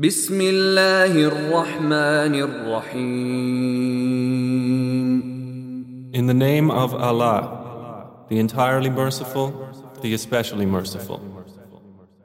بسم الله الرحمن الرحيم In the name of Allah, the entirely merciful, the especially merciful.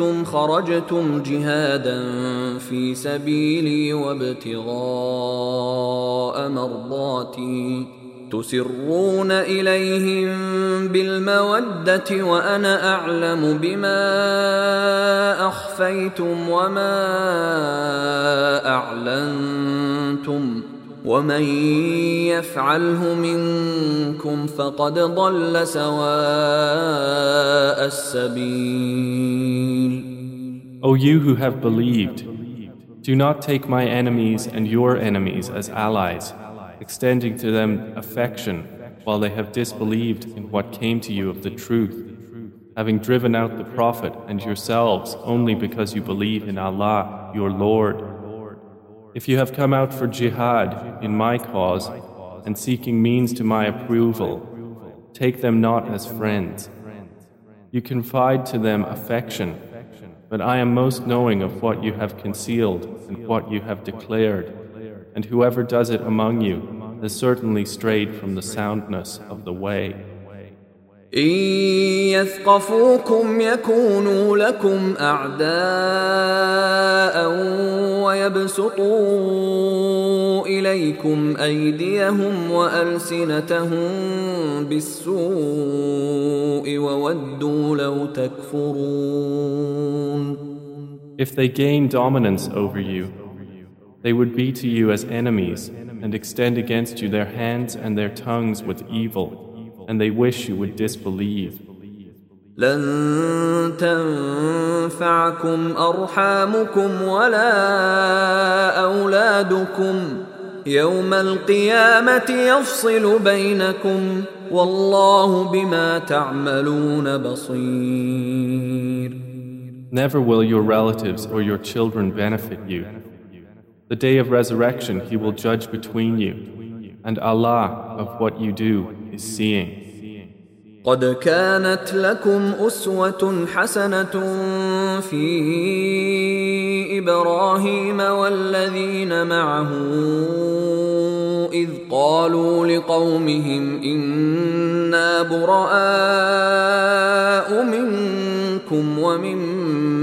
كنتم خرجتم جهادا في سبيلي وابتغاء مرضاتي. تسرون إليهم بالمودة وأنا أعلم بما أخفيتم وما أعلنتم. ومن يفعله منكم فقد ضل سواء السبيل O you who have believed, do not take my enemies and your enemies as allies, extending to them affection while they have disbelieved in what came to you of the truth, having driven out the Prophet and yourselves only because you believe in Allah, your Lord. If you have come out for jihad in my cause and seeking means to my approval, take them not as friends. You confide to them affection but I am most knowing of what you have concealed and what you have declared, and whoever does it among you has certainly strayed from the soundness of the way. إن يثقفوكم يكونوا لكم أعداء ويبسطوا إليكم أيديهم وألسنتهم بالسوء وودوا لو تكفرون If they gain dominance over you, they would be to you as enemies and extend against you their hands and their tongues with evil, and they wish you would disbelieve. لن تنفعكم أرحامكم ولا أولادكم يوم القيامة يفصل بينكم والله بما تعملون بصير Never will your relatives or your children benefit you. The day of resurrection, He will judge between you, And Allah of what you do is seeing. قد كانت لكم أسوة حسنة في إبراهيم والذين معه إذ قالوا لقومهم إنا براء منكم ومما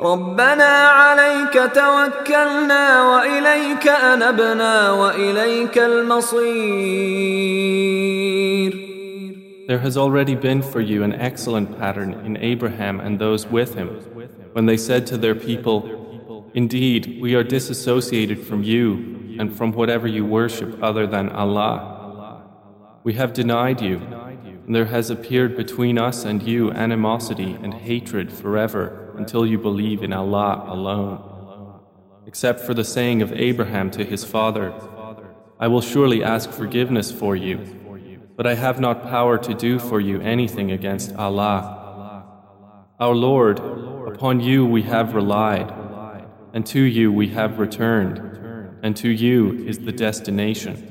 ربنا عليك توكلنا واليك انبنا واليك المصير There has already been for you an excellent pattern in Abraham and those with him, when they said to their people, Indeed, we are disassociated from you and from whatever you worship other than Allah. We have denied you, and there has appeared between us and you animosity and hatred forever until you believe in Allah alone. Except for the saying of Abraham to his father, I will surely ask forgiveness for you, but I have not power to do for you anything against Allah. Our Lord, upon you we have relied, and to you we have returned, and to you is the destination.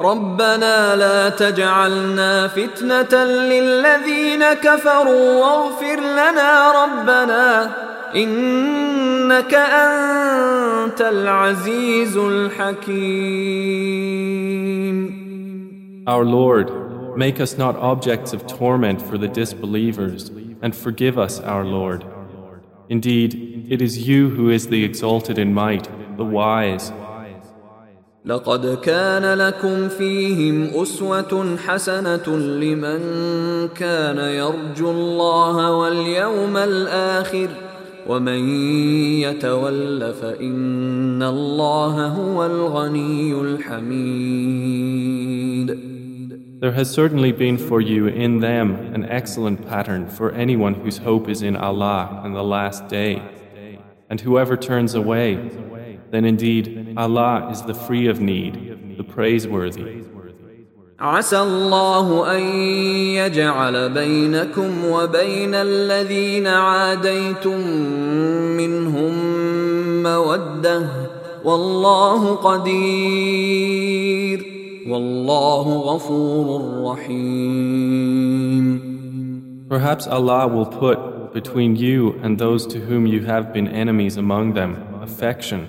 ربنا لا تجعلنا فتنة للذين كفروا واغفر لنا ربنا إنك أنت العزيز الحكيم Our Lord, make us not objects of torment for the disbelievers, and forgive us, our Lord. Indeed, it is you who is the exalted in might, the wise. لقد كان لكم فيهم أسوة حسنة لمن كان يرجو الله واليوم الآخر ومن يتول فإن الله هو الغني الحميد There has certainly been for you in them an excellent pattern for anyone whose hope is in Allah and the last day. And whoever turns away, then indeed Allah is the free of need, the praiseworthy. عسى الله أن يجعل بينكم وبين الذين عاديتم منهم مودة والله قدير والله غفور رحيم Perhaps Allah will put between you and those to whom you have been enemies among them affection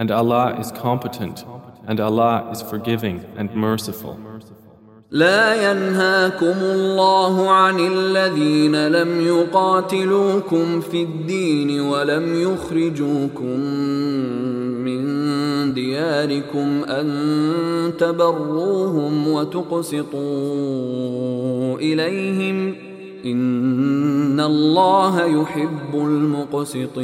And Allah is competent and Allah is forgiving and merciful. لا ينهاكم الله عن الذين لم يقاتلوكم في الدين ولم يخرجوكم من دياركم أن تبروهم وتقسطوا إليهم إن الله يحب المقسطين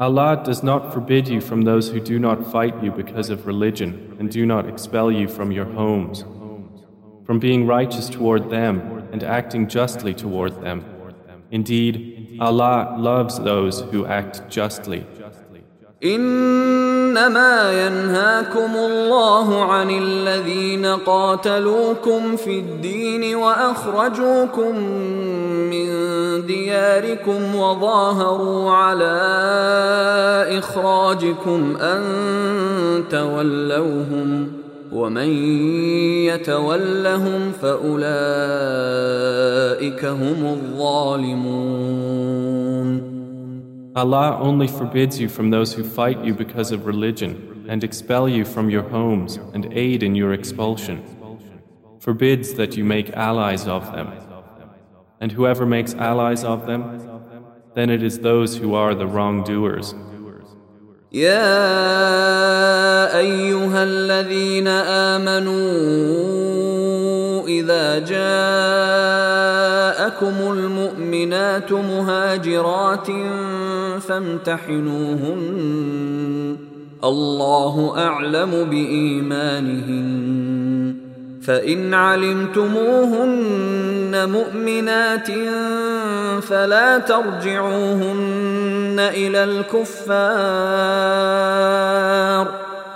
Allah does not forbid you from those who do not fight you because of religion and do not expel you from your homes, from being righteous toward them and acting justly toward them. Indeed, Allah loves those who act justly. إنما ينهاكم الله عن الذين قاتلوكم في الدين وأخرجوكم من دياركم وظاهروا على إخراجكم أن تولوهم ومن يتولهم فأولئك هم الظالمون Allah only forbids you from those who fight you because of religion and expel you from your homes and aid in your expulsion. Forbids that you make allies of them. And whoever makes allies of them, then it is those who are the wrongdoers. يا أيها الذين آمنوا إذا جاءكم المؤمنات مهاجرات فامتحنوهن الله أعلم بإيمانهن فإن علمتموهن مؤمنات فلا ترجعوهن إلى الكفار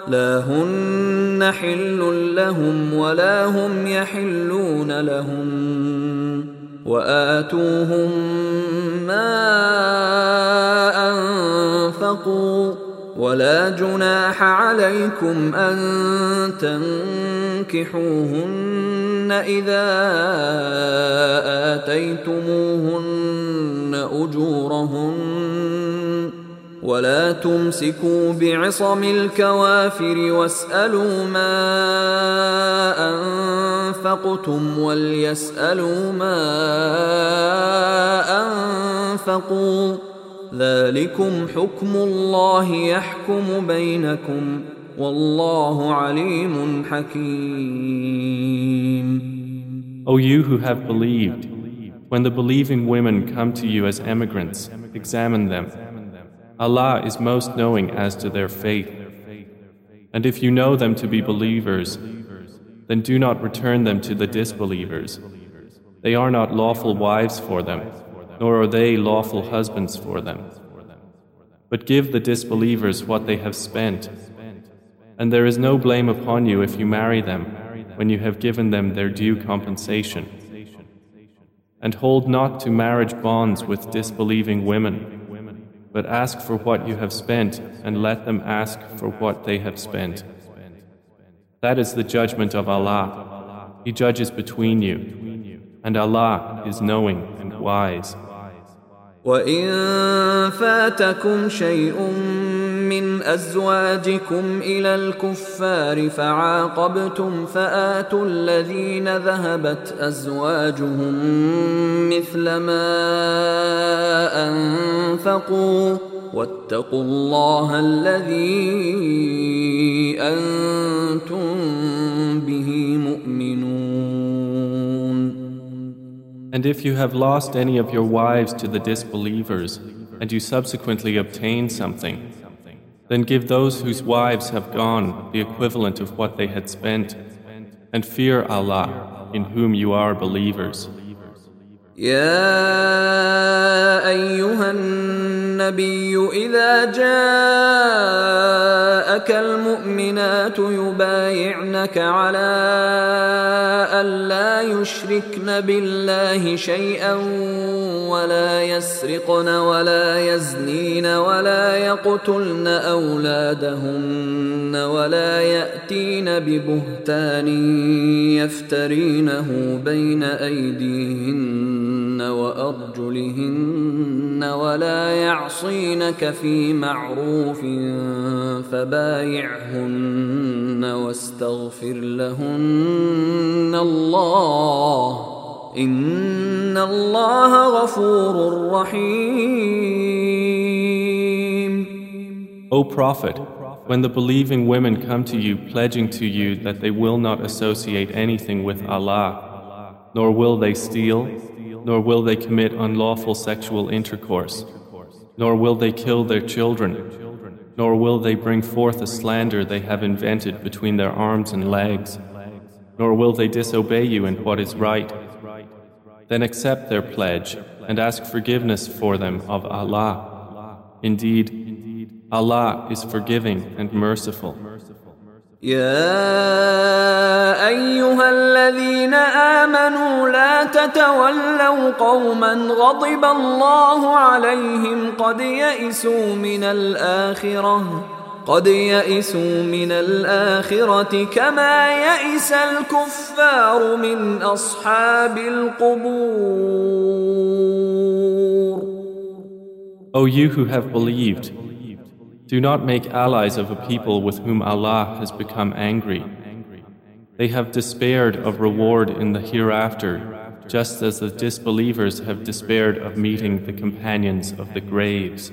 لا هن حل لهم ولا هم يحلون لهم وآتوهم ما أنفقوا ولا جناح عليكم أن تنكحوهن إذا آتيتموهن أجورهن ولا تمسكوا بعصم الكوافر واسألوا ما أنفقتم وليسألوا ما أنفقوا ذلكم حكم الله يحكم بينكم Wallahu alimun hakim. O you who have believed, when the believing women come to you as emigrants, examine them. Allah is most knowing as to their faith. And if you know them to be believers, then do not return them to the disbelievers. They are not lawful wives for them, nor are they lawful husbands for them. But give the disbelievers what they have spent And there is no blame upon you if you marry them when you have given them their due compensation. And hold not to marriage bonds with disbelieving women, but ask for what you have spent and let them ask for what they have spent. That is the judgment of Allah. He judges between you, and Allah is knowing and wise. وإن فاتكم شيء من أزواجكم إلى الكفار فعاقبتم فآتوا الذين ذهبت أزواجهم مثل ما أنفقوا واتقوا الله الذي أنتم به مؤمنون. And if you have lost any of your wives to the disbelievers, and you subsequently obtain something, then give those whose wives have gone the equivalent of what they had spent, and fear Allah, in whom you are believers. يا أيها النبي إذا جاءك المؤمنات يبايعنك على ألا يشركن بالله شيئا ولا يسرقن ولا يزنين ولا يقتلن أولادهن ولا يأتين ببهتان يفترينه بين أيديهن وأرجلهن ولا يعصينك في معروف فبايعهن واستغفر لهن الله إن الله غفور رحيم O Prophet, when the believing women come to you pledging to you that they will not associate anything with Allah, nor will they steal, nor will they commit unlawful sexual intercourse, nor will they kill their children, nor will they bring forth a slander they have invented between their arms and legs, nor will they disobey you in what is right. Then accept their pledge and ask forgiveness for them of Allah. Indeed, Allah is forgiving and merciful. يا أيها الذين آمنوا لا تتولوا قوما غضب الله عليهم قد يئسوا من الآخرة قد يئسوا من الآخرة كما يئس الكفار من أصحاب القبور. O you who have believed, do not make allies of a people with whom Allah has become angry. They have despaired of reward in the hereafter, just as the disbelievers have despaired of meeting the companions of the graves.